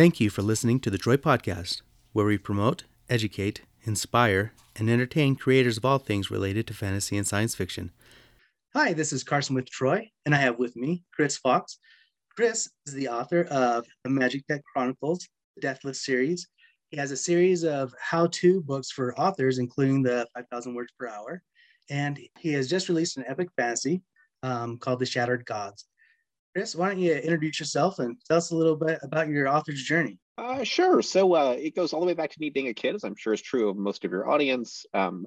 Thank you for listening to the Troy Podcast, where we promote, educate, inspire, and entertain creators of all things related to fantasy and science fiction. Hi, this is Carson with Troy, and I have with me Chris Fox. Chris is the author of the Magitech Chronicles, the Deathless series. He has a series of how to books for authors, including the 5,000 words per hour. And he has just released an epic fantasy um, called The Shattered Gods. Chris, why don't you introduce yourself and tell us a little bit about your author's journey? Uh, sure. So uh, it goes all the way back to me being a kid, as I'm sure is true of most of your audience. Um,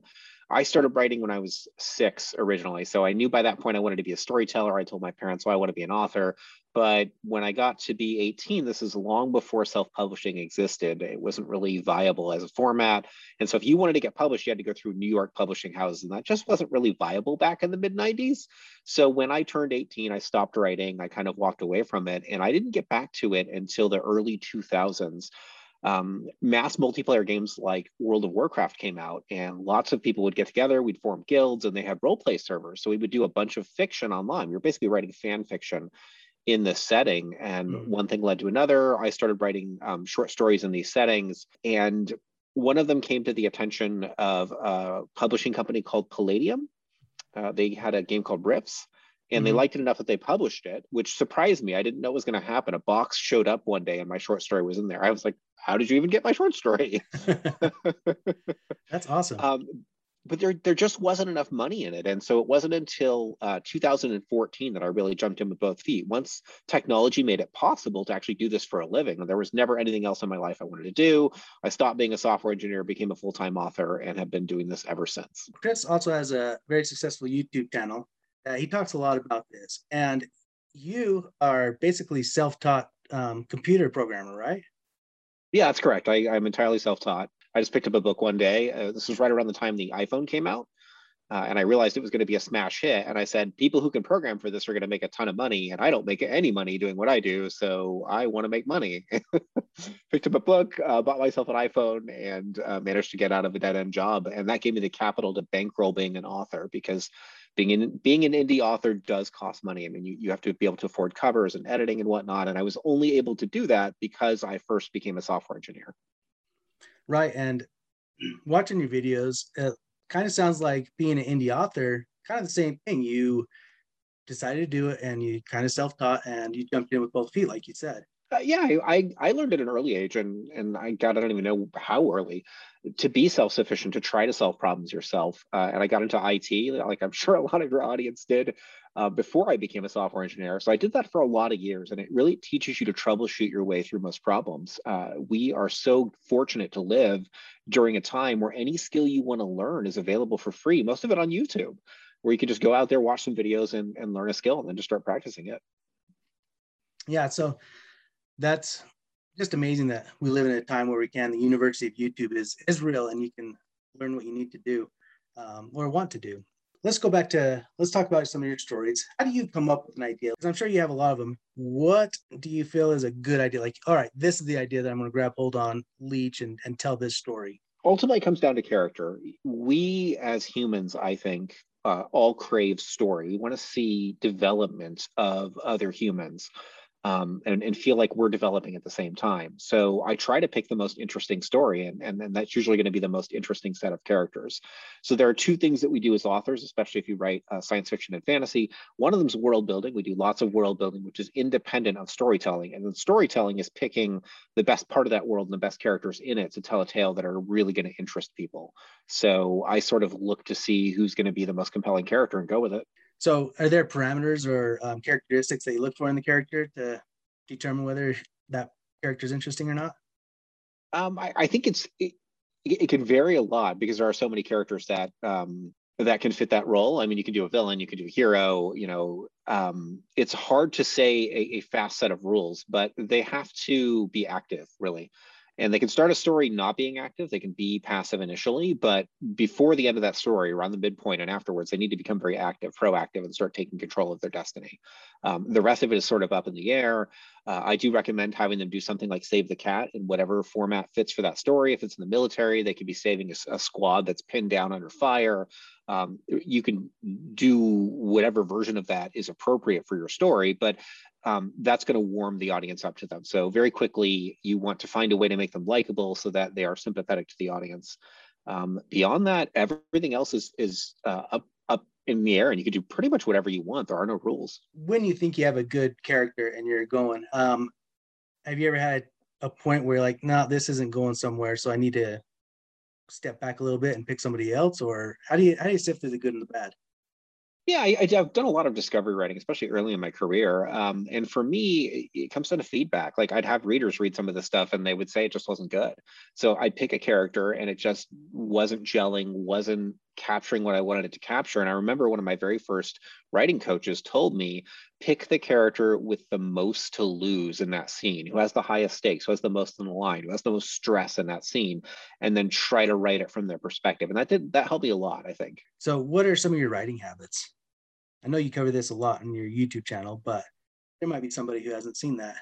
I started writing when I was six originally. So I knew by that point I wanted to be a storyteller. I told my parents, well, I want to be an author. But when I got to be 18, this is long before self publishing existed. It wasn't really viable as a format. And so if you wanted to get published, you had to go through New York publishing houses. And that just wasn't really viable back in the mid 90s. So when I turned 18, I stopped writing. I kind of walked away from it. And I didn't get back to it until the early 2000s um, mass multiplayer games like World of Warcraft came out, and lots of people would get together. We'd form guilds, and they had role play servers. So we would do a bunch of fiction online. We were basically writing fan fiction in this setting, and mm-hmm. one thing led to another. I started writing um, short stories in these settings, and one of them came to the attention of a publishing company called Palladium. Uh, they had a game called Rifts, and mm-hmm. they liked it enough that they published it, which surprised me. I didn't know it was going to happen. A box showed up one day, and my short story was in there. I was like, "How did you even get my short story?" That's awesome. Um, but there, there just wasn't enough money in it, and so it wasn't until uh, 2014 that I really jumped in with both feet. Once technology made it possible to actually do this for a living, and there was never anything else in my life I wanted to do. I stopped being a software engineer, became a full-time author, and have been doing this ever since. Chris also has a very successful YouTube channel uh, he talks a lot about this. And you are basically self-taught um, computer programmer, right? Yeah, that's correct. I, I'm entirely self-taught. I just picked up a book one day. Uh, this was right around the time the iPhone came out. Uh, and I realized it was going to be a smash hit. And I said, people who can program for this are going to make a ton of money. And I don't make any money doing what I do. So I want to make money. Picked up a book, uh, bought myself an iPhone, and uh, managed to get out of a dead end job. And that gave me the capital to bankroll being an author because being in being an indie author does cost money. I mean, you, you have to be able to afford covers and editing and whatnot. And I was only able to do that because I first became a software engineer. Right. And watching your videos, it kind of sounds like being an indie author, kind of the same thing. You decided to do it and you kind of self-taught and you jumped in with both feet, like you said. Uh, yeah, I, I learned at an early age, and and I got I don't even know how early to be self-sufficient to try to solve problems yourself. Uh, and I got into IT, like I'm sure a lot of your audience did, uh, before I became a software engineer. So I did that for a lot of years, and it really teaches you to troubleshoot your way through most problems. Uh, we are so fortunate to live during a time where any skill you want to learn is available for free. Most of it on YouTube, where you can just go out there, watch some videos, and and learn a skill, and then just start practicing it. Yeah. So that's just amazing that we live in a time where we can. The University of YouTube is is real, and you can learn what you need to do um, or want to do. Let's go back to let's talk about some of your stories. How do you come up with an idea? Because I'm sure you have a lot of them. What do you feel is a good idea? Like, all right, this is the idea that I'm going to grab hold on, leech, and and tell this story. Ultimately, comes down to character. We as humans, I think, uh, all crave story. We want to see development of other humans um, and, and feel like we're developing at the same time. So I try to pick the most interesting story, and, and, and that's usually going to be the most interesting set of characters. So there are two things that we do as authors, especially if you write uh, science fiction and fantasy. One of them is world building. We do lots of world building, which is independent of storytelling. And then storytelling is picking the best part of that world and the best characters in it to tell a tale that are really going to interest people. So I sort of look to see who's going to be the most compelling character and go with it. So, are there parameters or um, characteristics that you look for in the character to determine whether that character is interesting or not? Um, I, I, think it's it, it, can vary a lot because there are so many characters that um, that can fit that role. I mean, you can do a villain, you can do a hero. You know, um, it's hard to say a, a fast set of rules, but they have to be active, really and they can start a story not being active. They can be passive initially but before the end of that story around the midpoint and afterwards they need to become very active proactive and start taking control of their destiny. Um, the rest of it is sort of up in the air uh, i do recommend having them do something like save the cat in whatever format fits for that story if it's in the military they could be saving a, a squad that's pinned down under fire um, you can do whatever version of that is appropriate for your story but um, that's going to warm the audience up to them. So very quickly, you want to find a way to make them likable so that they are sympathetic to the audience. Um, beyond that, everything else is is uh, up up in the air, and you can do pretty much whatever you want. There are no rules. When you think you have a good character and you're going, um, have you ever had a point where like, no, this isn't going somewhere, so I need to step back a little bit and pick somebody else, or how do you how do you sift through the good and the bad? Yeah, I, have done a lot of discovery writing, especially early in my career. Um, and for me, it comes down to feedback. Like I'd have readers read some of the stuff and they would say it just wasn't good. So I'd pick a character and it just wasn't gelling, wasn't capturing what I wanted it to capture. And I remember one of my very first writing coaches told me, pick the character with the most to lose in that scene, who has the highest stakes, who has the most on the line, who has the most stress in that scene, and then try to write it from their perspective. And that did that helped me a lot, I think. So what are some of your writing habits? I know you cover this a lot on your YouTube channel, but there might be somebody who hasn't seen that.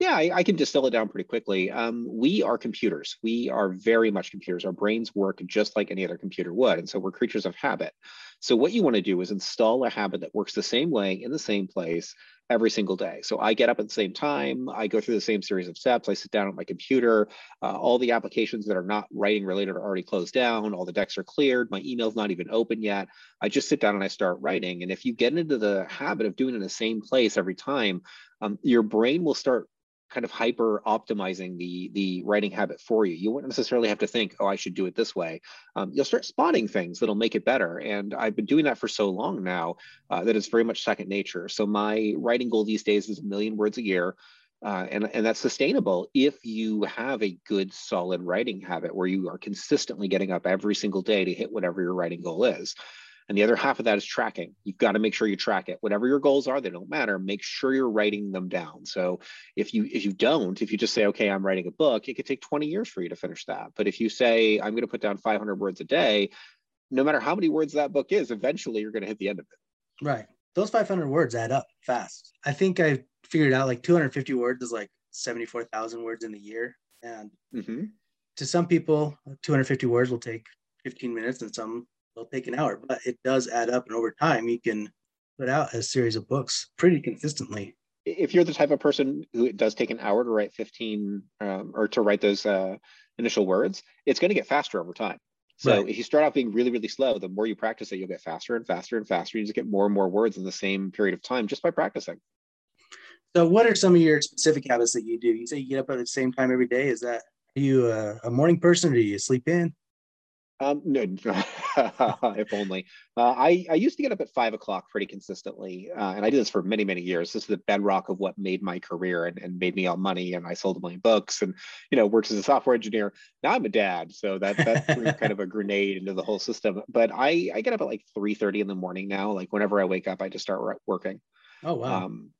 Yeah, I, I, can distill it down pretty quickly. Um, we are computers. We are very much computers. Our brains work just like any other computer would. And so we're creatures of habit. So what you want to do is install a habit that works the same way in the same place every single day. So I get up at the same time. I go through the same series of steps. I sit down at my computer. Uh, all the applications that are not writing related are already closed down. All the decks are cleared. My email's not even open yet. I just sit down and I start writing. And if you get into the habit of doing it in the same place every time, um, your brain will start kind of hyper optimizing the the writing habit for you. You won't necessarily have to think, oh, I should do it this way. Um, you'll start spotting things that'll make it better. And I've been doing that for so long now uh, that it's very much second nature. So my writing goal these days is a million words a year. Uh, and, and that's sustainable if you have a good solid writing habit where you are consistently getting up every single day to hit whatever your writing goal is and the other half of that is tracking. You've got to make sure you track it. Whatever your goals are, they don't matter. Make sure you're writing them down. So if you if you don't, if you just say, okay, I'm writing a book, it could take 20 years for you to finish that. But if you say, I'm going to put down 500 words a day, no matter how many words that book is, eventually you're going to hit the end of it. Right. Those 500 words add up fast. I think I figured out like 250 words is like 74,000 words in a year. And mm-hmm. to some people, 250 words will take 15 minutes and some it'll take an hour, but it does add up. And over time, you can put out a series of books pretty consistently. If you're the type of person who it does take an hour to write 15 um, or to write those uh, initial words, it's going to get faster over time. So right. if you start out being really, really slow, the more you practice it, you'll get faster and faster and faster. You just get more and more words in the same period of time just by practicing. So, what are some of your specific habits that you do? You say you get up at the same time every day. Is that are you a, a morning person or do you sleep in? Um, no, if only. Uh, I, I used to get up at five o'clock pretty consistently, uh, and I did this for many, many years. This is the bedrock of what made my career and, and made me all money. And I sold a million books, and you know, worked as a software engineer. Now I'm a dad, so that that threw kind of a grenade into the whole system. But I I get up at like three thirty in the morning now. Like whenever I wake up, I just start working. Oh wow. Um,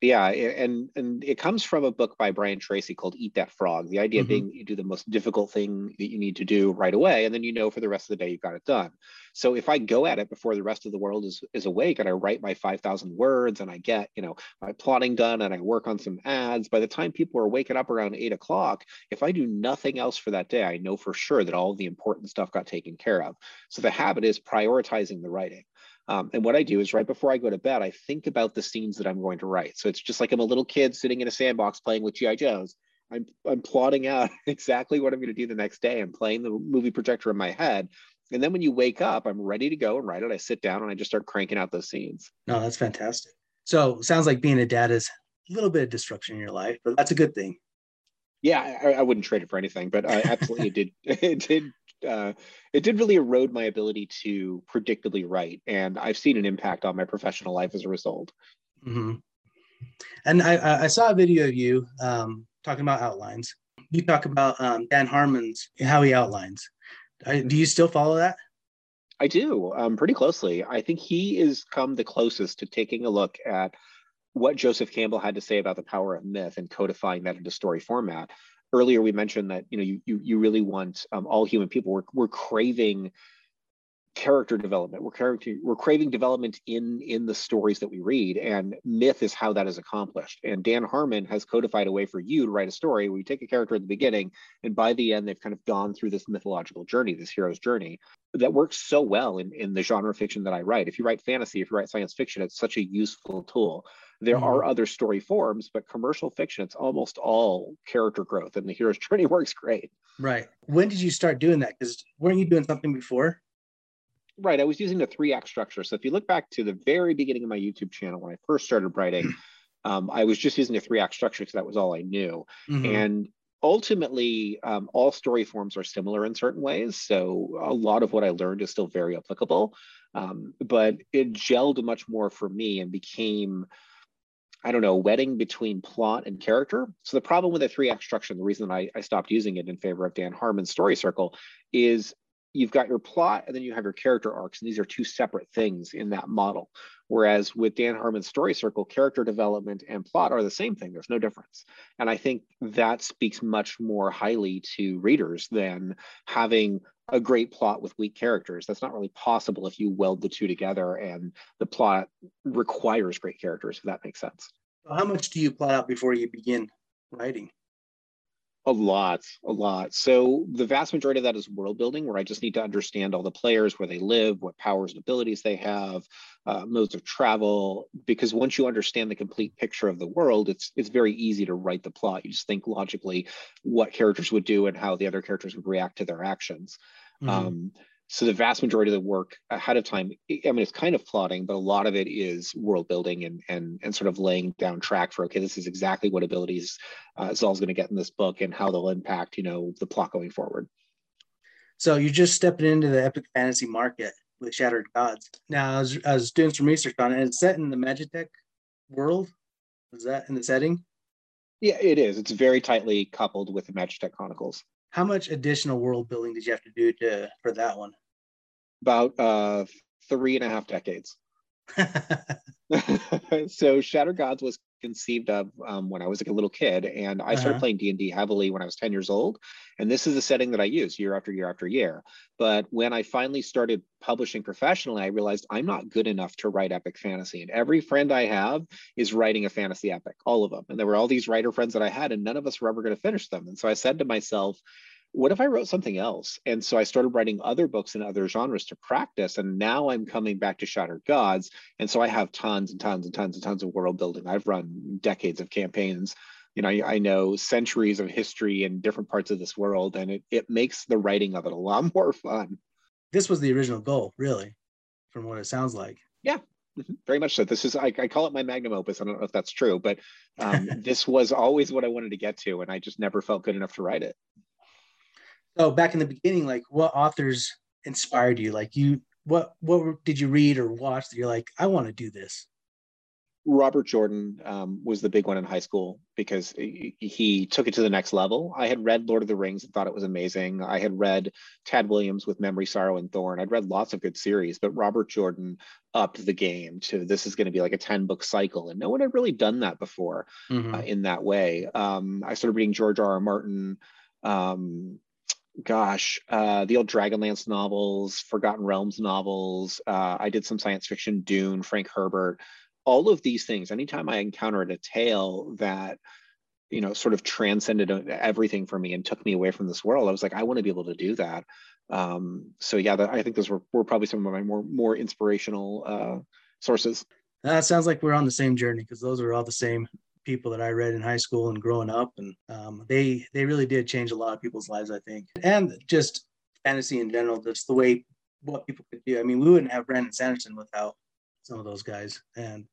yeah and and it comes from a book by brian tracy called eat that frog the idea mm-hmm. being you do the most difficult thing that you need to do right away and then you know for the rest of the day you've got it done. So if i go at it before the rest of the world is is awake and i write my 5000 words and i get you know my plotting done and i work on some ads by the time people are waking up around eight o'clock if i do nothing else for that day i know for sure that all the important stuff got taken care of. So the habit is prioritizing the writing um, and what I do is right before I go to bed, I think about the scenes that I'm going to write. So it's just like I'm a little kid sitting in a sandbox playing with G.I. Joes. I'm, I'm plotting out exactly what I'm going to do the next day. I'm playing the movie projector in my head. And then when you wake up, I'm ready to go and write it. I sit down and I just start cranking out those scenes. No, that's fantastic. So sounds like being a dad is a little bit of disruption in your life, but that's a good thing. Yeah, I, I wouldn't trade it for anything, but I absolutely did. It did uh, it did really erode my ability to predictably write, and I've seen an impact on my professional life as a result. Mm-hmm. And I, I, saw a video of you um, talking about outlines. You talk about um, Dan Harmon's how he outlines. do you still follow that? I do um, pretty closely. I think he is come the closest to taking a look at what Joseph Campbell had to say about the power of myth and codifying that into story format earlier we mentioned that you know you you, you really want um, all human people. We're, we're craving character development. We're character we're craving development in in the stories that we read and myth is how that is accomplished. And dan harmon has codified a way for you to write a story where you take a character at the beginning and by the end they've kind of gone through this mythological journey this hero's journey that works so well in in the genre fiction that i write. If you write fantasy if you write science fiction it's such a useful tool there mm-hmm. are other story forms but commercial fiction it's almost all character growth and the hero's journey works great right when did you start doing that because weren't you doing something before right, I was using the three act structure. So if you look back to the very beginning of my YouTube channel when I first started writing, um, I was just using the three act structure because that was all I knew. Mm-hmm. And ultimately, um, all story forms are similar in certain ways. So a lot of what I learned is still very applicable. Um, but it gelled much more for me and became I don't know, wedding between plot and character. So the problem with the three act structure, and the reason I, I stopped using it in favor of Dan Harmon's story circle is you've got your plot and then you have your character arcs and these are two separate things in that model. Whereas with dan harmon's story circle character development and plot are the same thing. There's no difference. And i think that speaks much more highly to readers than having a great plot with weak characters that's not really possible if you weld the two together and the plot requires great characters if that makes sense how much do you plot out before you begin writing a lot, a lot. So the vast majority of that is world building, where I just need to understand all the players, where they live, what powers and abilities they have, uh, modes of travel. Because once you understand the complete picture of the world, it's it's very easy to write the plot. You just think logically what characters would do and how the other characters would react to their actions. Mm-hmm. Um, so the vast majority of the work ahead of time i mean it's kind of plotting but a lot of it is world building and and and sort of laying down track for okay this is exactly what abilities uh, zal's going to get in this book and how they'll impact you know the plot going forward. So you're just stepping into the epic fantasy market with shattered gods. Now I was, I was doing some research on it it's set in the magitech world? Is that in the setting? Yeah it is. It's very tightly coupled with the magitech chronicles how much additional world building did you have to do to for that one? About uh, three and a half decades. so Shattered Gods was conceived of um, when I was like a little kid, and I started uh-huh. playing D and D heavily when I was ten years old. And this is the setting that I use year after year after year. But when I finally started publishing professionally, I realized I'm not good enough to write epic fantasy. And every friend I have is writing a fantasy epic, all of them. And there were all these writer friends that I had, and none of us were ever going to finish them. And so I said to myself, what if I wrote something else? And so I started writing other books in other genres to practice. And now I'm coming back to Shattered Gods. And so I have tons and tons and tons and tons of world building. I've run decades of campaigns. You know, I, I know centuries of history in different parts of this world, and it, it makes the writing of it a lot more fun. This was the original goal, really, from what it sounds like. Yeah, mm-hmm. very much so. This is I, I, call it my magnum opus. I don't know if that's true, but um, this was always what I wanted to get to, and I just never felt good enough to write it. So back in the beginning, like what authors inspired you? Like you, what what did you read or watch that you're like, I want to do this? Robert Jordan um, was the big one in high school because he, took it to the next level. I had read Lord of the Rings and thought it was amazing. I had read Tad Williams with Memory, Sorrow, and Thorn. I'd read lots of good series, but Robert Jordan upped the game to this is going to be like a 10 book cycle. And no one had really done that before mm-hmm. uh, in that way. Um, I started reading George R. R. Martin. Um, gosh, uh, the old Dragonlance novels, Forgotten Realms novels. Uh, I did some science fiction, Dune, Frank Herbert. All of these things. Anytime I encountered a tale that you know sort of transcended everything for me and took me away from this world, I was like, I want to be able to do that. Um, so yeah, that, I think those were, were probably some of my more more inspirational uh, sources. That sounds like we're on the same journey because those are all the same people that I read in high school and growing up, and um, they they really did change a lot of people's lives, I think, and just fantasy in general, just the way what people could do. I mean, we wouldn't have Brandon Sanderson without some of those guys, and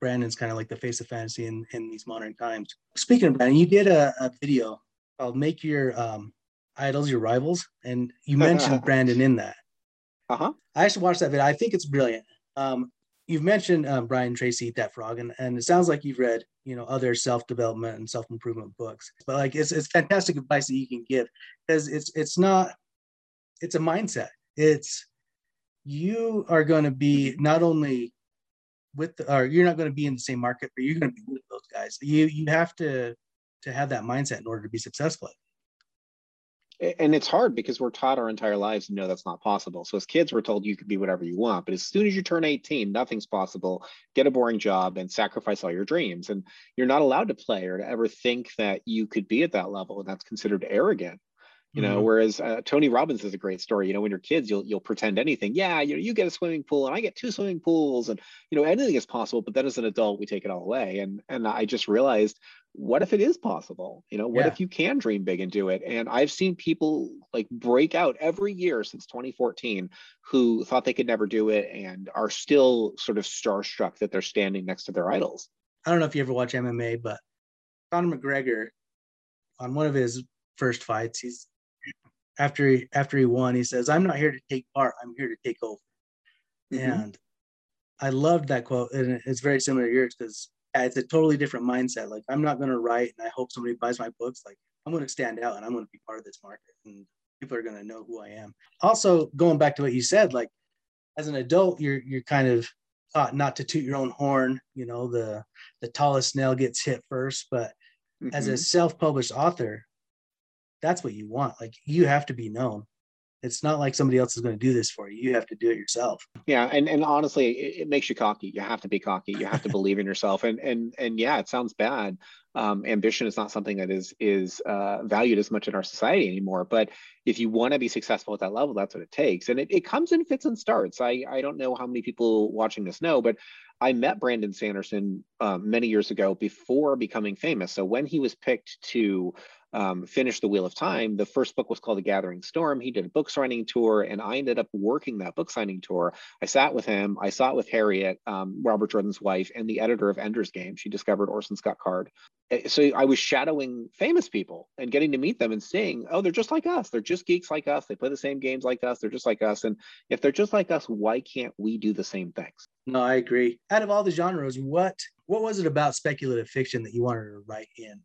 Brandon's kind of like the face of fantasy in in these modern times. Speaking of Brandon, you did a, a video called "Make Your um, Idols Your Rivals," and you mentioned Brandon in that. Uh huh. I actually watched that video. I think it's brilliant. Um, you've mentioned um, Brian Tracy Eat That Frog, and, and it sounds like you've read you know other self development and self improvement books. But like it's it's fantastic advice that you can give because it's it's not it's a mindset. It's you are going to be not only with the, or you're not going to be in the same market, but you're going to be with those guys. You you have to to have that mindset in order to be successful. And it's hard because we're taught our entire lives to know that's not possible. So as kids, we're told you can be whatever you want, but as soon as you turn 18, nothing's possible. Get a boring job and sacrifice all your dreams. And you're not allowed to play or to ever think that you could be at that level. And that's considered arrogant you know mm-hmm. whereas uh, tony robbins is a great story you know when you're kids you'll you'll pretend anything yeah you know you get a swimming pool and i get two swimming pools and you know anything is possible but then as an adult we take it all away and and i just realized what if it is possible you know what yeah. if you can dream big and do it and i've seen people like break out every year since 2014 who thought they could never do it and are still sort of starstruck that they're standing next to their idols i don't know if you ever watch mma but conor mcgregor on one of his first fights he's after he after he won, he says, "I'm not here to take part. I'm here to take over." Mm-hmm. And I loved that quote, and it's very similar to yours because it's a totally different mindset. Like I'm not going to write, and I hope somebody buys my books. Like I'm going to stand out, and I'm going to be part of this market, and people are going to know who I am. Also, going back to what you said, like as an adult, you're you're kind of taught not to toot your own horn. You know, the the tallest nail gets hit first, but mm-hmm. as a mm-hmm. self-published author, that's what you want. Like you have to be known. It's not like somebody else is going to do this for you. You have to do it yourself. Yeah, and and honestly, it, it makes you cocky. You have to be cocky. You have to believe in yourself. And and and yeah, it sounds bad. Um, ambition is not something that is is uh, valued as much in our society anymore. But if you want to be successful at that level, that's what it takes. And it, it comes in fits and starts. I I don't know how many people watching this know, but I met Brandon Sanderson um, many years ago before becoming famous. So when he was picked to um, finished The Wheel of Time, the first book was called The Gathering Storm. He did a book signing tour, and I ended up working that book signing tour. I sat with him. I saw it with Harriet, um, Robert Jordan's wife, and the editor of Ender's Game. She discovered Orson Scott Card. Eh, so I was shadowing famous people and getting to meet them and seeing, oh, they're just like us. They're just geeks like us. They play the same games like us. They're just like us. And if they're just like us, why can't we do the same things? No, I agree. Out of all the genres, what what was it about speculative fiction that you wanted to write in?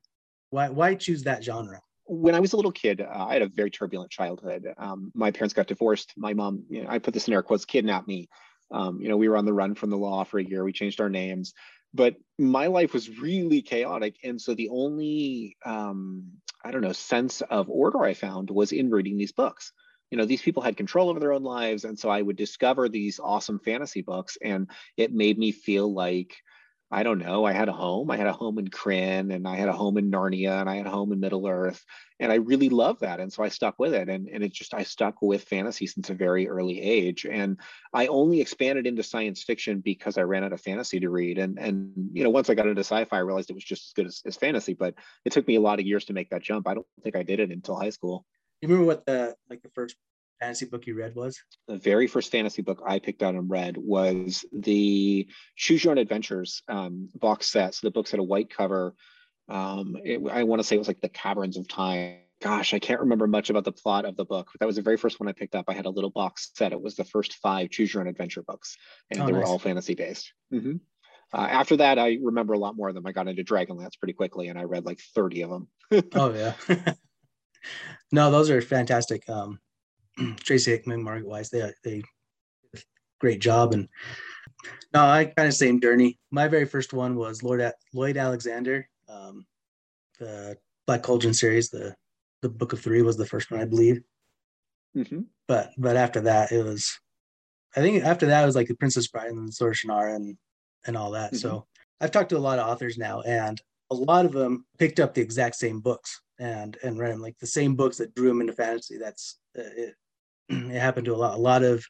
Why why choose that genre? When I was a little kid, uh, I had a very turbulent childhood. Um, my parents got divorced. My mom, you know, I put this in air quotes, kidnapped me. Um, you know, we were on the run from the law for a year. We changed our names, but my life was really chaotic. And so the only, um, I don't know, sense of order I found was in reading these books. You know, these people had control over their own lives. And so I would discover these awesome fantasy books, and it made me feel like I don't know. I had a home. I had a home in Krynn and I had a home in Narnia and I had a home in Middle Earth. And I really love that. And so I stuck with it. And, and it just, I stuck with fantasy since a very early age. And I only expanded into science fiction because I ran out of fantasy to read. And, and you know, once I got into sci-fi, I realized it was just as good as, as fantasy, but it took me a lot of years to make that jump. I don't think I did it until high school. You remember what the, like the first fantasy book you read was? The very first fantasy book I picked out and read was the Choose Your Own Adventures um, box set. So the book's had a white cover. Um, it, I want to say it was like the Caverns of Time. Gosh, I can't remember much about the plot of the book. But that was the very first one I picked up. I had a little box set. It was the first five Choose Your Own Adventure books, and oh, they nice. were all fantasy based. Mm-hmm. Uh, after that, I remember a lot more of them. I got into Dragonlance pretty quickly, and I read like 30 of them. oh yeah. no, those are fantastic. Um, Tracy Hickman, Margaret Weis, they they did a great job. And no, I kind of same journey. My very first one was Lord A- Lloyd Alexander, um, the Black Cauldron series. The the Book of Three was the first one, I believe. Mm-hmm. But but after that, it was. I think after that it was like the Princess Bride and the Sword Shannara and and all that. Mm-hmm. So I've talked to a lot of authors now, and a lot of them picked up the exact same books and and read them like the same books that drew them into fantasy. That's uh, it, it happened to a lot, a lot of,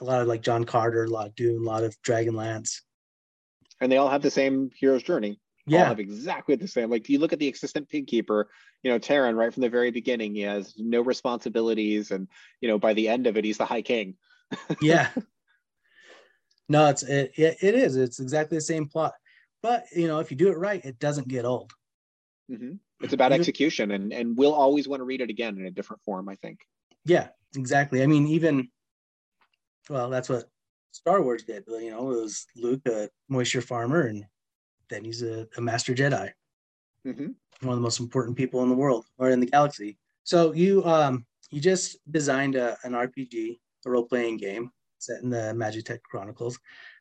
a lot of like John Carter, a lot of Dune, a lot of Dragonlance. And they all have the same hero's journey. Yeah, all have exactly the same. Like you look at the assistant pig keeper, you know, Taran, right from the very beginning, he has no responsibilities, and you know, by the end of it, he's the High King. yeah. No, it's it, it, it is. It's exactly the same plot, but you know, if you do it right, it doesn't get old. Mm-hmm. It's about execution, and and we'll always want to read it again in a different form. I think. Yeah, exactly. I mean, even well, that's what Star Wars did. You know, it was Luke, a moisture farmer, and then he's a, a master Jedi. Mm-hmm. One of the most important people in the world or in the galaxy. So you um you just designed a, an RPG, a role playing game set in the Magitech Chronicles.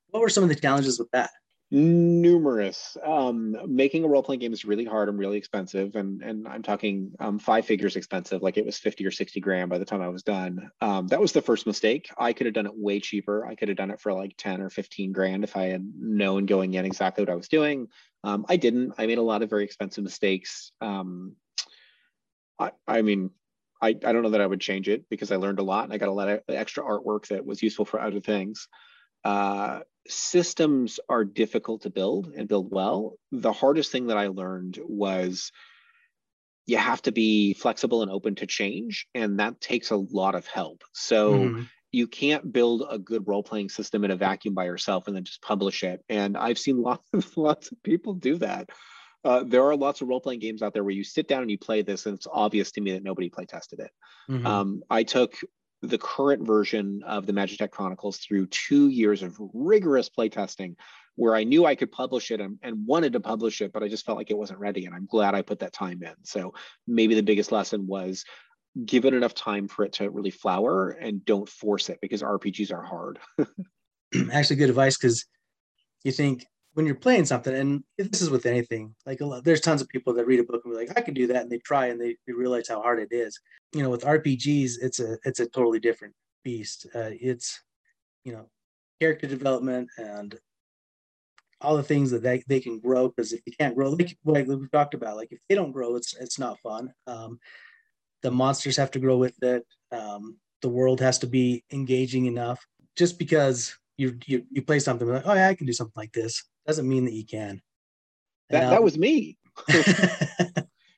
What were some of the challenges with that? Numerous. Um, making a role playing game is really hard and really expensive, and and I'm talking um, five figures expensive. Like it was fifty or sixty grand by the time I was done. Um, that was the first mistake. I could have done it way cheaper. I could have done it for like ten or fifteen grand if I had known going in exactly what I was doing. Um, I didn't. I made a lot of very expensive mistakes. Um, I, I mean, I, I don't know that I would change it because I learned a lot and I got a lot of extra artwork that was useful for other things. Uh, systems are difficult to build and build well. The hardest thing that I learned was you have to be flexible and open to change, and that takes a lot of help. So mm-hmm. you can't build a good role playing system in a vacuum by yourself and then just publish it. And I've seen lots of lots of people do that. Uh, there are lots of role playing games out there where you sit down and you play this, and it's obvious to me that nobody play tested it. Mm-hmm. Um, I took the current version of the Magitech Chronicles through two years of rigorous playtesting where I knew I could publish it and, and, wanted to publish it, but I just felt like it wasn't ready. And I'm glad I put that time in. So maybe the biggest lesson was give it enough time for it to really flower and don't force it because RPGs are hard. Actually, good advice because you think when you're playing something, and this is with anything, like lot, there's tons of people that read a book and be like, I can do that, and they try and they, they realize how hard it is. You know, with RPGs, it's a it's a totally different beast. Uh, it's you know character development and all the things that they, they can grow because if you can't grow like, like we've talked about like if they don't grow it's it's not fun um, the monsters have to grow with it um, the world has to be engaging enough just because you you, you play something like oh yeah i can do something like this doesn't mean that you can. That, um, that was me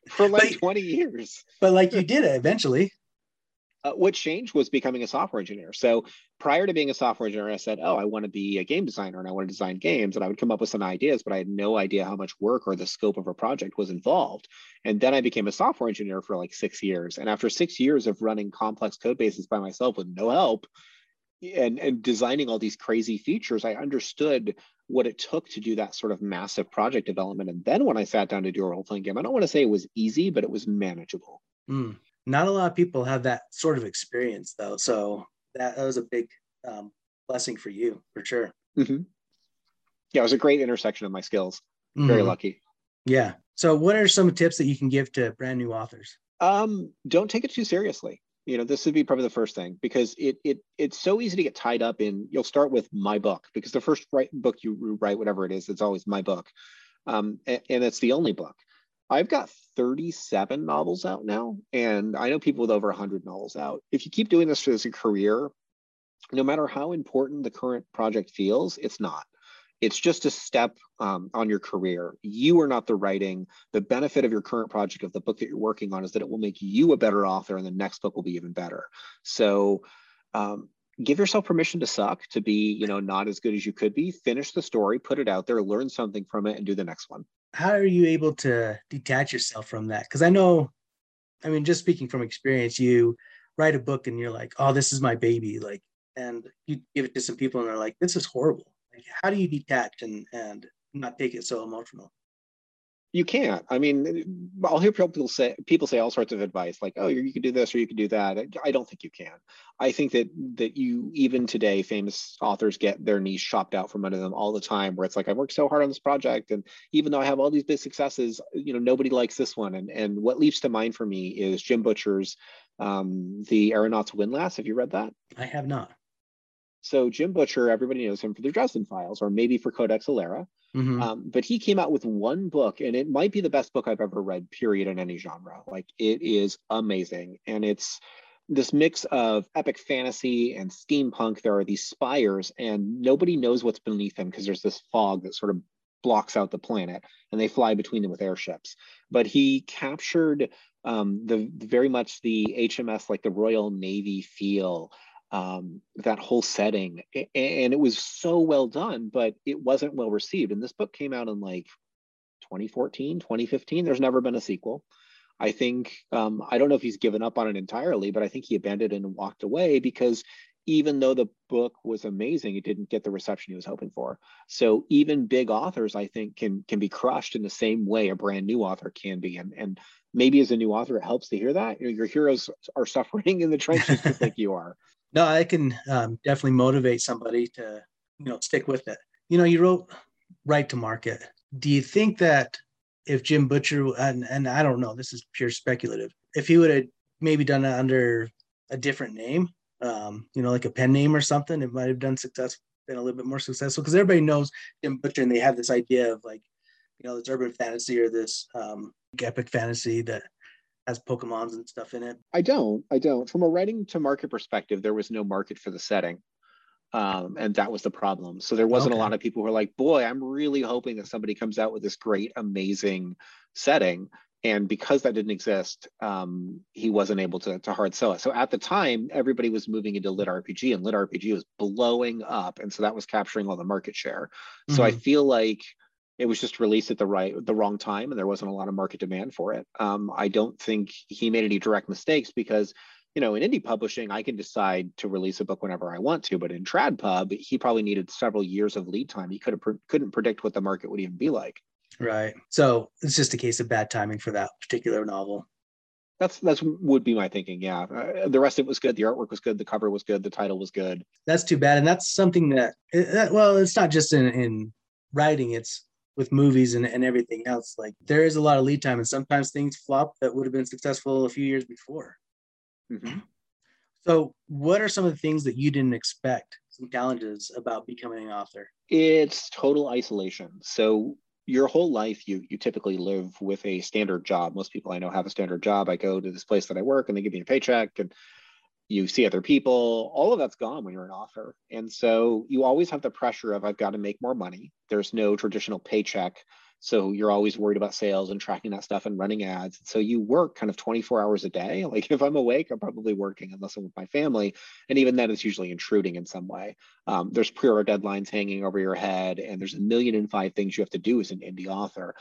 for like but, 20 years. but like you did it eventually. Uh, what changed was becoming a software engineer. So prior to being a software engineer, I said, "Oh, I want to be a game designer and I want to design games." And I would come up with some ideas, but I had no idea how much work or the scope of a project was involved. And then I became a software engineer for like six years. And after six years of running complex code bases by myself with no help, and and designing all these crazy features, I understood what it took to do that sort of massive project development. And then when I sat down to do a role playing game, I don't want to say it was easy, but it was manageable. Mm. Not a lot of people have that sort of experience though. So that, that was a big um, blessing for you for sure. Mm-hmm. Yeah, it was a great intersection of my skills. Mm-hmm. Very lucky. Yeah. So what are some tips that you can give to brand new authors? Um, don't take it too seriously you know this would be probably the first thing because it it it's so easy to get tied up in you'll start with my book because the first write, book you write whatever it is it's always my book. Um, and, and it's the only book. I've got 37 novels out now and i know people with over 100 novels out. If you keep doing this as a career no matter how important the current project feels it's not it's just a step um, on your career. You are not the writing. The benefit of your current project, of the book that you're working on, is that it will make you a better author, and the next book will be even better. So, um, give yourself permission to suck, to be, you know, not as good as you could be. Finish the story, put it out there, learn something from it, and do the next one. How are you able to detach yourself from that? Because I know, I mean, just speaking from experience, you write a book and you're like, "Oh, this is my baby," like, and you give it to some people and they're like, "This is horrible." How do you detach and and not take it so emotional? You can't. I mean, I'll hear people say people say all sorts of advice, like, "Oh, you can do this or you can do that." I don't think you can. I think that that you even today, famous authors get their knees chopped out from under them all the time. Where it's like, I worked so hard on this project, and even though I have all these big successes, you know, nobody likes this one. And and what leaps to mind for me is Jim Butcher's um, "The Aeronaut's Windlass." Have you read that? I have not. So Jim Butcher, everybody knows him for the Dresden Files, or maybe for Codex Alera. Mm-hmm. Um, but he came out with one book, and it might be the best book I've ever read, period, in any genre. Like it is amazing, and it's this mix of epic fantasy and steampunk. There are these spires, and nobody knows what's beneath them because there's this fog that sort of blocks out the planet, and they fly between them with airships. But he captured um, the very much the HMS, like the Royal Navy feel um, that whole setting. And it was so well done, but it wasn't well received. And this book came out in like 2014, 2015. There's never been a sequel. I think, um, I don't know if he's given up on it entirely, but I think he abandoned it and walked away because even though the book was amazing, it didn't get the reception he was hoping for. So even big authors, I think, can can be crushed in the same way a brand new author can be. And and maybe as a new author, it helps to hear that. You know, your heroes are suffering in the trenches just like you are no, I can um, definitely motivate somebody to, you know, stick with it. You know, you wrote right to market. Do you think that if Jim Butcher and and I don't know, this is pure speculative. If he would have maybe done it under a different name, um, you know, like a pen name or something, it might have done success, been a little bit more successful because everybody knows Jim Butcher and they have this idea of like, you know, this urban fantasy or this um, epic fantasy that has Pokemons and stuff in it. I don't. I don't. From a writing to market perspective, there was no market for the setting. Um, and that was the problem. So there wasn't okay. a lot of people who were like, boy, I'm really hoping that somebody comes out with this great, amazing setting and because that didn't exist um, he wasn't able to, to hard sell it so at the time everybody was moving into lit rpg and lit rpg was blowing up and so that was capturing all the market share mm-hmm. so i mm-hmm. feel like it was just released at the right the wrong time and there wasn't a lot of market demand for it um, i don't think he made any direct mistakes because you know in indie publishing i can decide to release a book whenever i want to but in tradpub he probably needed several years of lead time he could have couldn't predict what the market would even be like Right. So it's just a case of bad timing for that particular novel. That's that's would be my thinking. Yeah, uh, the rest of it was good. The artwork was good. The cover was good. The title was good. That's too bad, and that's something that, that well, it's not just in in writing. It's with movies and, and everything else. Like there is a lot of lead time, and sometimes things flop that would have been successful a few years before. Mm-hmm. So, what are some of the things that you didn't expect? Some challenges about becoming an author? It's total isolation. So your whole life you you typically live with a standard job most people i know have a standard job i go to this place that i work and they give me a paycheck and you see other people all of that's gone when you're an author and so you always have the pressure of i've got to make more money there's no traditional paycheck so you're always worried about sales and tracking that stuff and running ads. So you work kind of 24 hours a day. Like if I'm awake, I'm probably working unless I'm with my family. And even then, it's usually intruding in some way. Um, there's pre-order deadlines hanging over your head, and there's a million and five things you have to do as an indie author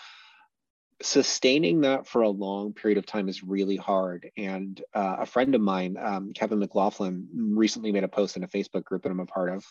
sustaining that for a long period of time is really hard. And uh, a friend of mine, um, Kevin McLaughlin, recently made a post in a Facebook group that I'm a part of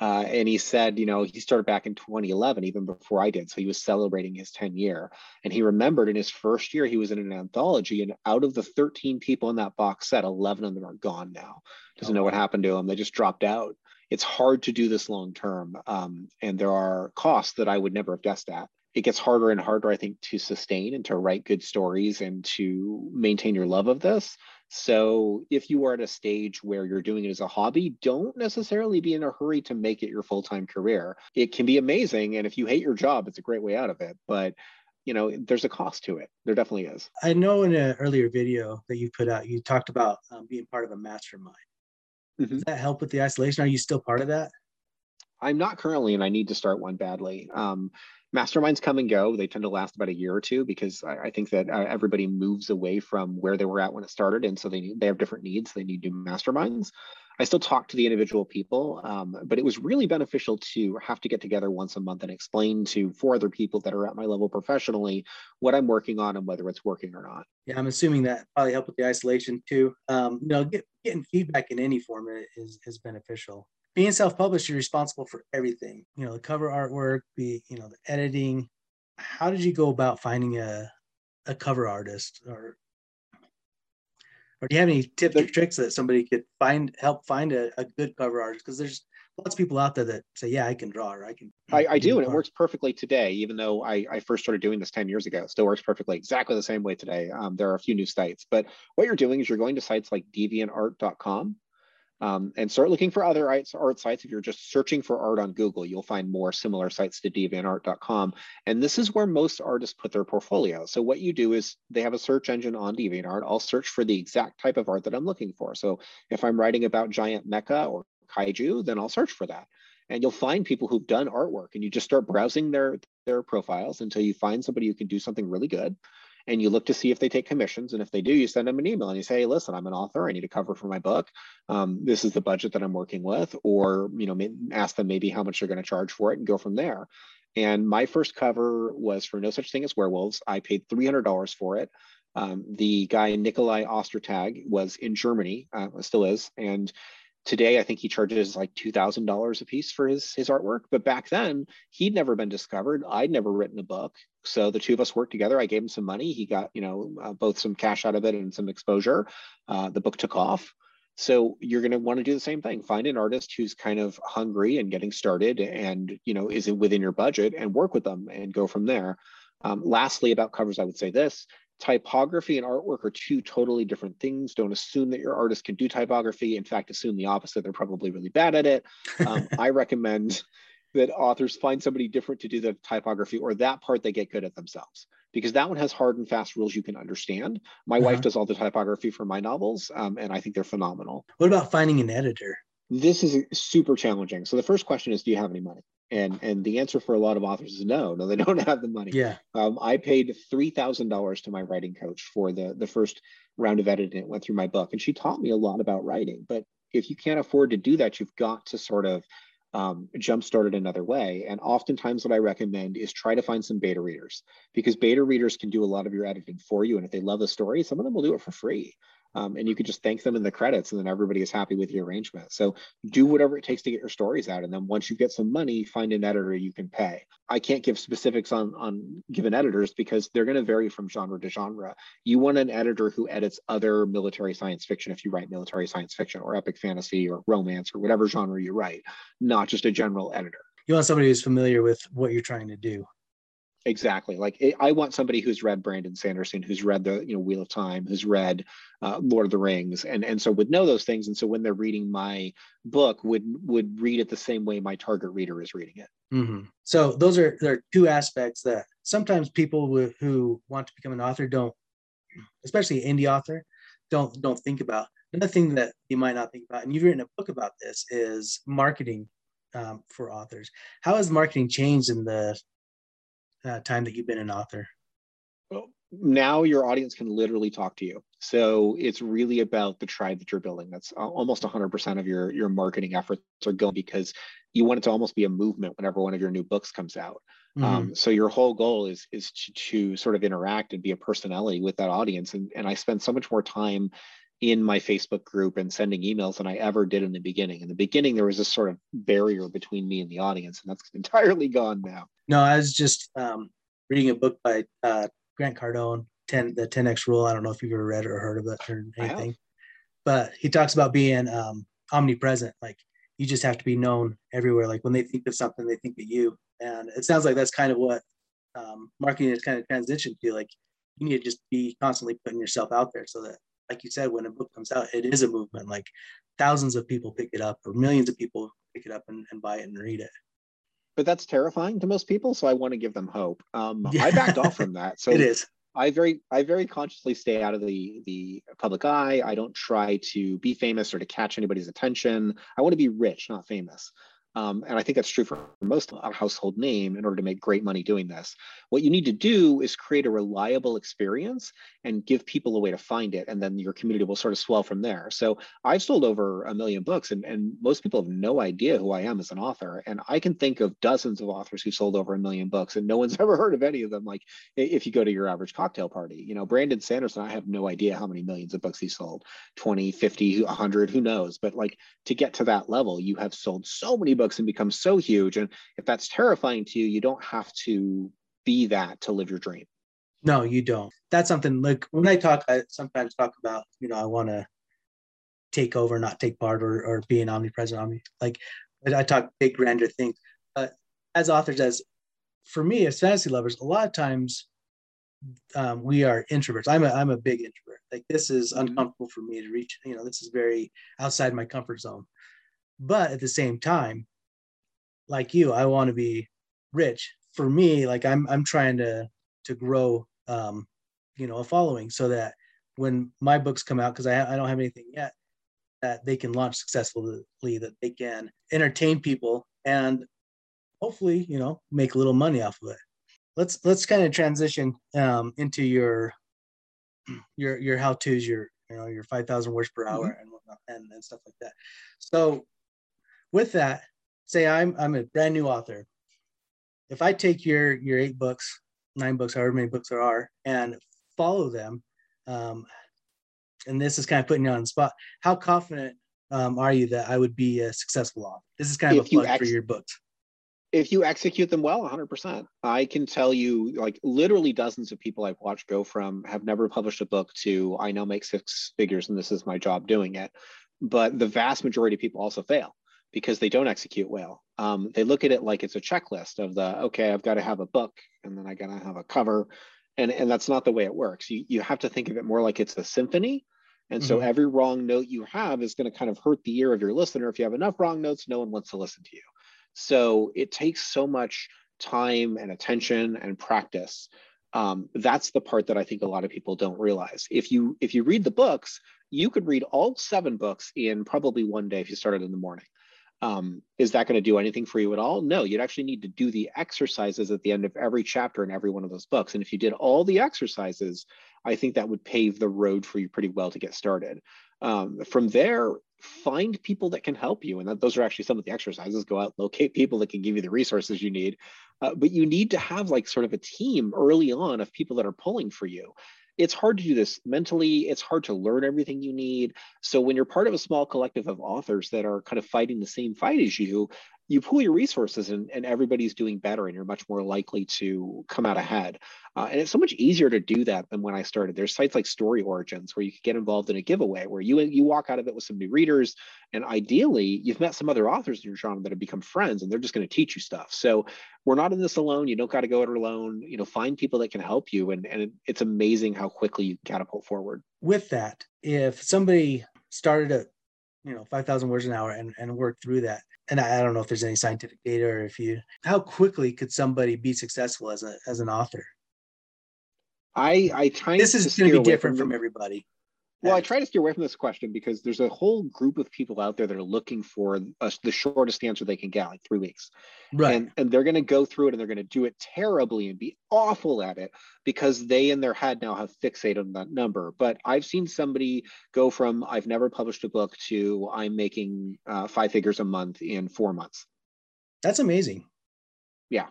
uh, and he said, you know, he started back in 2011, even before I did. So he was celebrating his 10 year. And he remembered in his first year, he was in an anthology. And out of the 13 people in that box set, 11 of them are gone now. Doesn't know what happened to them. They just dropped out. It's hard to do this long term. Um, and there are costs that I would never have guessed at. It gets harder and harder, I think, to sustain and to write good stories and to maintain your love of this. So if you are at a stage where you're doing it as a hobby, don't necessarily be in a hurry to make it your full-time career. It can be amazing. And if you hate your job, it's a great way out of it. But you know, there's a cost to it. There definitely is. I know in an earlier video that you put out, you talked about um, being part of a mastermind. Mm-hmm. Does that help with the isolation? Are you still part of that? I'm not currently, and I need to start one badly. Um, masterminds come and go. They tend to last about a year or two because I, I think that uh, everybody moves away from where they were at when it started, and so they they have different needs. They need new masterminds. I still talk to the individual people, um, but it was really beneficial to have to get together once a month and explain to four other people that are at my level professionally what I'm working on and whether it's working or not. Yeah, I'm assuming that probably helped with the isolation too. Um, you know, get, getting feedback in any form is is beneficial being self-published, you're responsible for everything. You know, the cover artwork, be you know the editing. How did you go about finding a a cover artist, or or do you have any tips or tricks that somebody could find help find a, a good cover artist? Because there's lots of people out there that say, yeah, I can draw or I can. I, I do, and it works perfectly today. Even though I, I first started doing this 10 years ago, it still works perfectly exactly the same way today. Um, there are a few new sites, but what you're doing is you're going to sites like deviantart.com um, and start looking for other art, art sites. If you're just searching for art on Google, you'll find more similar sites to deviantart.com. And this is where most artists put their portfolio. So what you do is they have a search engine on DeviantArt. I'll search for the exact type of art that I'm looking for. So if I'm writing about giant mecha or kaiju, then I'll search for that. And you'll find people who've done artwork and you just start browsing their, their profiles until you find somebody who can do something really good and you look to see if they take commissions. And if they do, you send them an email and you say, hey, listen, I'm an author. I need a cover for my book. Um, this is the budget that I'm working with. Or, you know, ask them maybe how much they're going to charge for it and go from there. And my first cover was for No Such Thing as Werewolves. I paid $300 for it. Um, the guy, Nikolai Ostertag, was in Germany, uh, still is. And today i think he charges like $2000 a piece for his his artwork but back then he'd never been discovered. I'd never written a book. So the two of us worked together. I gave him some money. He got you know uh, both some cash out of it and some exposure. Uh, the book took off. So you're going to want to do the same thing. Find an artist who's kind of hungry and getting started, and you know is it within your budget, and work with them and go from there. Um, lastly, about covers, I would say this: typography and artwork are two totally different things. Don't assume that your artist can do typography. In fact, assume the opposite. They're probably really bad at it. Um, I recommend that authors find somebody different to do the typography or that part they get good at themselves because that one has hard and fast rules you can understand. My uh-huh. wife does all the typography for my novels, um, and I think they're phenomenal. What about finding an editor? This is super challenging. So the first question is, do you have any money? And and the answer for a lot of authors is no, no, they don't have the money. Yeah. Um, I paid three thousand dollars to my writing coach for the the first round of editing. It went through my book, and she taught me a lot about writing. But if you can't afford to do that, you've got to sort of um, jumpstart it another way. And oftentimes, what I recommend is try to find some beta readers because beta readers can do a lot of your editing for you. And if they love the story, some of them will do it for free um, and you could just thank them in the credits and then everybody is happy with your arrangement. So do whatever it takes to get your stories out and then once you get some money find an editor you can pay. I can't give specifics on on given editors because they're going to vary from genre to genre. You want an editor who edits other military science fiction if you write military science fiction or epic fantasy or romance or whatever genre you write not just a general editor. You want somebody who's familiar with what you're trying to do Exactly. Like it, I want somebody who's read Brandon Sanderson, who's read the you know Wheel of Time, who's read uh, Lord of the Rings, and and so would know those things. And so when they're reading my book, would would read it the same way my target reader is reading it. Mm-hmm. So those are there are two aspects that sometimes people w- who want to become an author don't, especially indie author, don't don't think about. Another thing that you might not think about, and you've written a book about this, is marketing um, for authors. How has marketing changed in the uh, time that you've been an author? Well, now your audience can literally talk to you. So it's really about the tribe that you're building. That's almost 100% of your your marketing efforts are going because you want it to almost be a movement whenever one of your new books comes out. Mm-hmm. Um, so your whole goal is is to, to sort of interact and be a personality with that audience. And and I spend so much more time in my Facebook group and sending emails than I ever did in the beginning. In the beginning, there was this sort of barrier between me and the audience, and that's entirely gone now. No, I was just um, reading a book by uh, Grant Cardone, 10, the 10X Rule. I don't know if you've ever read or heard of it or anything, but he talks about being um, omnipresent. Like you just have to be known everywhere. Like when they think of something, they think of you. And it sounds like that's kind of what um, marketing is kind of transitioned to. Like you need to just be constantly putting yourself out there so that, like you said, when a book comes out, it is a movement. Like thousands of people pick it up or millions of people pick it up and, and buy it and read it but that's terrifying to most people. So I want to give them hope. Um, yeah. I backed off from that. So it is. I very I very consciously stay out of the the public eye. I don't try to be famous or to catch anybody's attention. I want to be rich, not famous. Um, and I think that's true for most household name in order to make great money doing this. What you need to do is create a reliable experience and give people a way to find it. And then your community will sort of swell from there. So I've sold over a million books, and, and most people have no idea who I am as an author. And I can think of dozens of authors who sold over a million books, and no one's ever heard of any of them. Like if you go to your average cocktail party, you know, Brandon Sanderson, I have no idea how many millions of books he sold 20, 50, 100, who knows? But like to get to that level, you have sold so many books and become so huge. And if that's terrifying to you, you don't have to be that to live your dream. No, you don't. That's something like when I talk, I sometimes talk about, you know, I want to take over, not take part or, or be an omnipresent omni. Like I talk big grander things. But as authors, as for me as fantasy lovers, a lot of times um, we are introverts. I'm a I'm a big introvert. Like this is mm-hmm. uncomfortable for me to reach. You know, this is very outside my comfort zone. But at the same time, like you, I want to be rich. For me, like I'm I'm trying to to grow um, you know, a following so that when my books come out, because I, I don't have anything yet, that they can launch successfully, that they can entertain people and hopefully, you know, make a little money off of it. Let's let's kind of transition um, into your your your how tos, your you know your five thousand words per hour mm-hmm. and whatnot, and, and stuff like that. So with that, say I'm I'm a brand new author. If I take your your eight books, nine books, however many books there are, and follow them, um, and this is kind of putting you on the spot. How confident um, are you that I would be a successful author? This is kind of if a plug ex- for your books. If you execute them well, 100%. I can tell you, like literally dozens of people I've watched go from have never published a book to I now make six figures and this is my job doing it. but the vast majority of people also fail because they don't execute well. Um, they look at it like it's a checklist of the okay, I've got to have a book and then I got to have a cover, and and that's not the way it works. You you have to think of it more like it's a symphony. And mm-hmm. so every wrong note you have is going to kind of hurt the ear of your listener. If you have enough wrong notes, no one wants to listen to you. So it takes so much time and attention and practice. Um, that's the part that I think a lot of people don't realize. If you if you read the books, you could read all seven books in probably one day if you started in the morning. Um, is that going to do anything for you at all? No, you'd actually need to do the exercises at the end of every chapter in every one of those books. And if you did all the exercises, I think that would pave the road for you pretty well to get started. Um, from there, find people that can help you. And that, those are actually some of the exercises. Go out, locate people that can give you the resources you need. Uh, but you need to have like sort of a team early on of people that are pulling for you it's hard to do this mentally. It's hard to learn everything you need. So when you're part of a small collective of authors that are kind of fighting the same fight as you, you pool your resources and, and everybody's doing better and you're much more likely to come out ahead. Uh, and it's so much easier to do that than when I started. There's sites like Story Origins where you can get involved in a giveaway where you you walk out of it with some new readers, and ideally you've met some other authors in your genre that have become friends, and they're just going to teach you stuff. So we're not in this alone. You don't got to go it alone. You know, find people that can help you, and and it's amazing how quickly you catapult forward. With that, if somebody started at you know 5,000 words an hour and and worked through that, and I, I don't know if there's any scientific data or if you how quickly could somebody be successful as a as an author I I try. This is going to be different from, from everybody. Well, I try to steer away from this question because there's a whole group of people out there that are looking for a, the shortest answer they can get, like three weeks. Right. And, and they're going to go through it and they're going to do it terribly and be awful at it because they in their head now have fixated on that number. But I've seen somebody go from I've never published a book to I'm making uh, five figures a month in four months. That's amazing. Yeah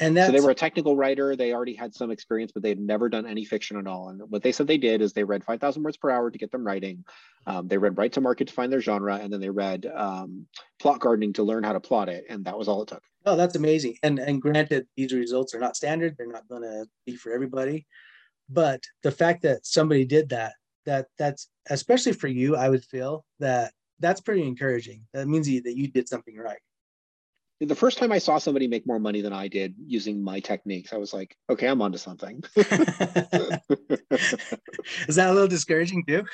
and so they were a technical writer they already had some experience but they had never done any fiction at all. And what they said they did is they read 5000 words per hour to get them writing. Um, they read write to market to find their genre and then they read um, plot gardening to learn how to plot it and that was all it took. Oh that's amazing. And and granted these results are not standard they're not going to be for everybody. But the fact that somebody did that that that's especially for you i would feel that that's pretty encouraging. That means that you did something right the first time I saw somebody make more money than I did using my techniques, I was like, okay, I'm onto something. Is that a little discouraging too?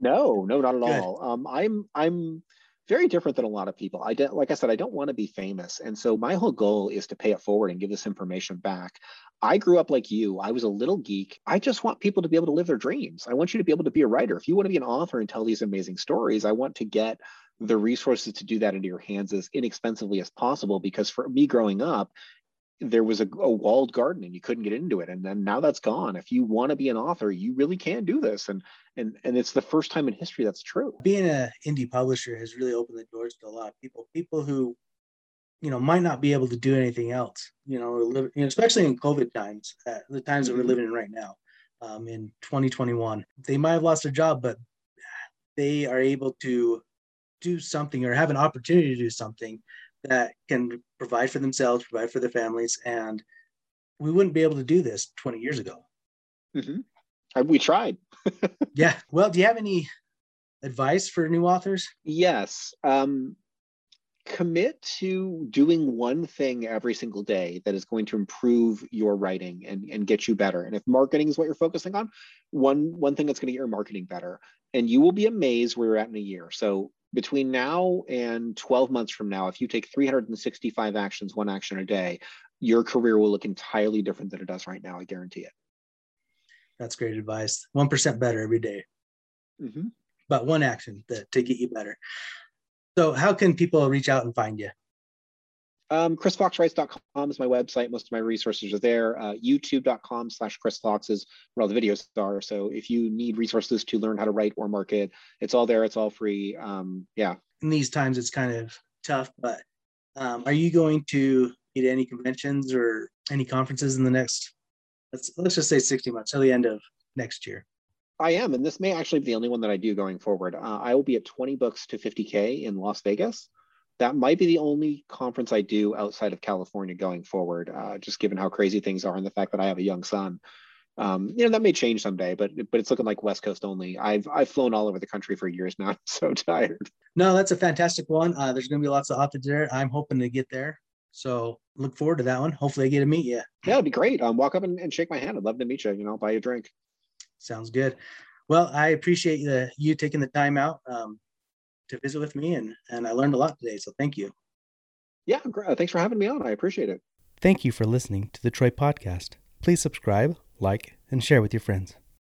No, no, not at Good. all. Um, I'm I'm very different than a lot of people. I don't, like I said, I don't want to be famous, and so my whole goal is to pay it forward and give this information back. I grew up like you. I was a little geek. I just want people to be able to live their dreams. I want you to be able to be a writer. If you want to be an author and tell these amazing stories, I want to get the resources to do that into your hands as inexpensively as possible. Because for me growing up, there was a, a, walled garden and you couldn't get into it and then now that's gone if you want to be an author you really can do this and and and it's the first time in history that's true being an indie publisher has really opened the doors to a lot of people people who you know might not be able to do anything else you know, live, you know especially in covid times uh, the times mm-hmm. that we're living in right now um, in 2021 they might have lost their job but they are able to do something or have an opportunity to do something that can provide for themselves, provide for their families. And we wouldn't be able to do this 20 years ago. Mm-hmm. We tried. yeah. Well, do you have any advice for new authors? Yes. Um, commit to doing one thing every single day that is going to improve your writing and, and get you better. And if marketing is what you're focusing on, one one thing that's going to get your marketing better. And you will be amazed where you're at in a year. So between now and 12 months from now, if you take 365 actions, one action a day, your career will look entirely different than it does right now. I guarantee it. That's great advice. 1% better every day. Mm-hmm. But one action that, to get you better. So, how can people reach out and find you? Um, chrisfoxwrites.com is my website. Most of my resources are there. Uh, YouTube.com slash Chris Fox is where all the videos are. So if you need resources to learn how to write or market, it's all there. It's all free. Um, yeah. In these times, it's kind of tough, but um, are you going to get any conventions or any conferences in the next, let's, let's just say 60 months till the end of next year? I am, and this may actually be the only one that I do going forward. Uh, I will be at 20 books to 50K in Las Vegas that might be the only conference I do outside of California going forward, uh, just given how crazy things are and the fact that I have a young son. um, you know that may change someday, but but it's looking like West Coast only. I've I've flown all over the country for years now. I'm so tired. No, that's a fantastic one. Uh, there's going to be lots of options there. I'm hoping to get there. So look forward to that one. Hopefully, I get to meet you. Yeah, it'd be great. Um, walk up and, and shake my hand. I'd love to meet you. You know, buy you a drink. Sounds good. Well, I appreciate the, you taking the time out um, to visit with me, and and I learned a lot today. So thank you. Yeah, great. thanks for having me on. I appreciate it. Thank you for listening to the Troy Podcast. Please subscribe, like, and share with your friends.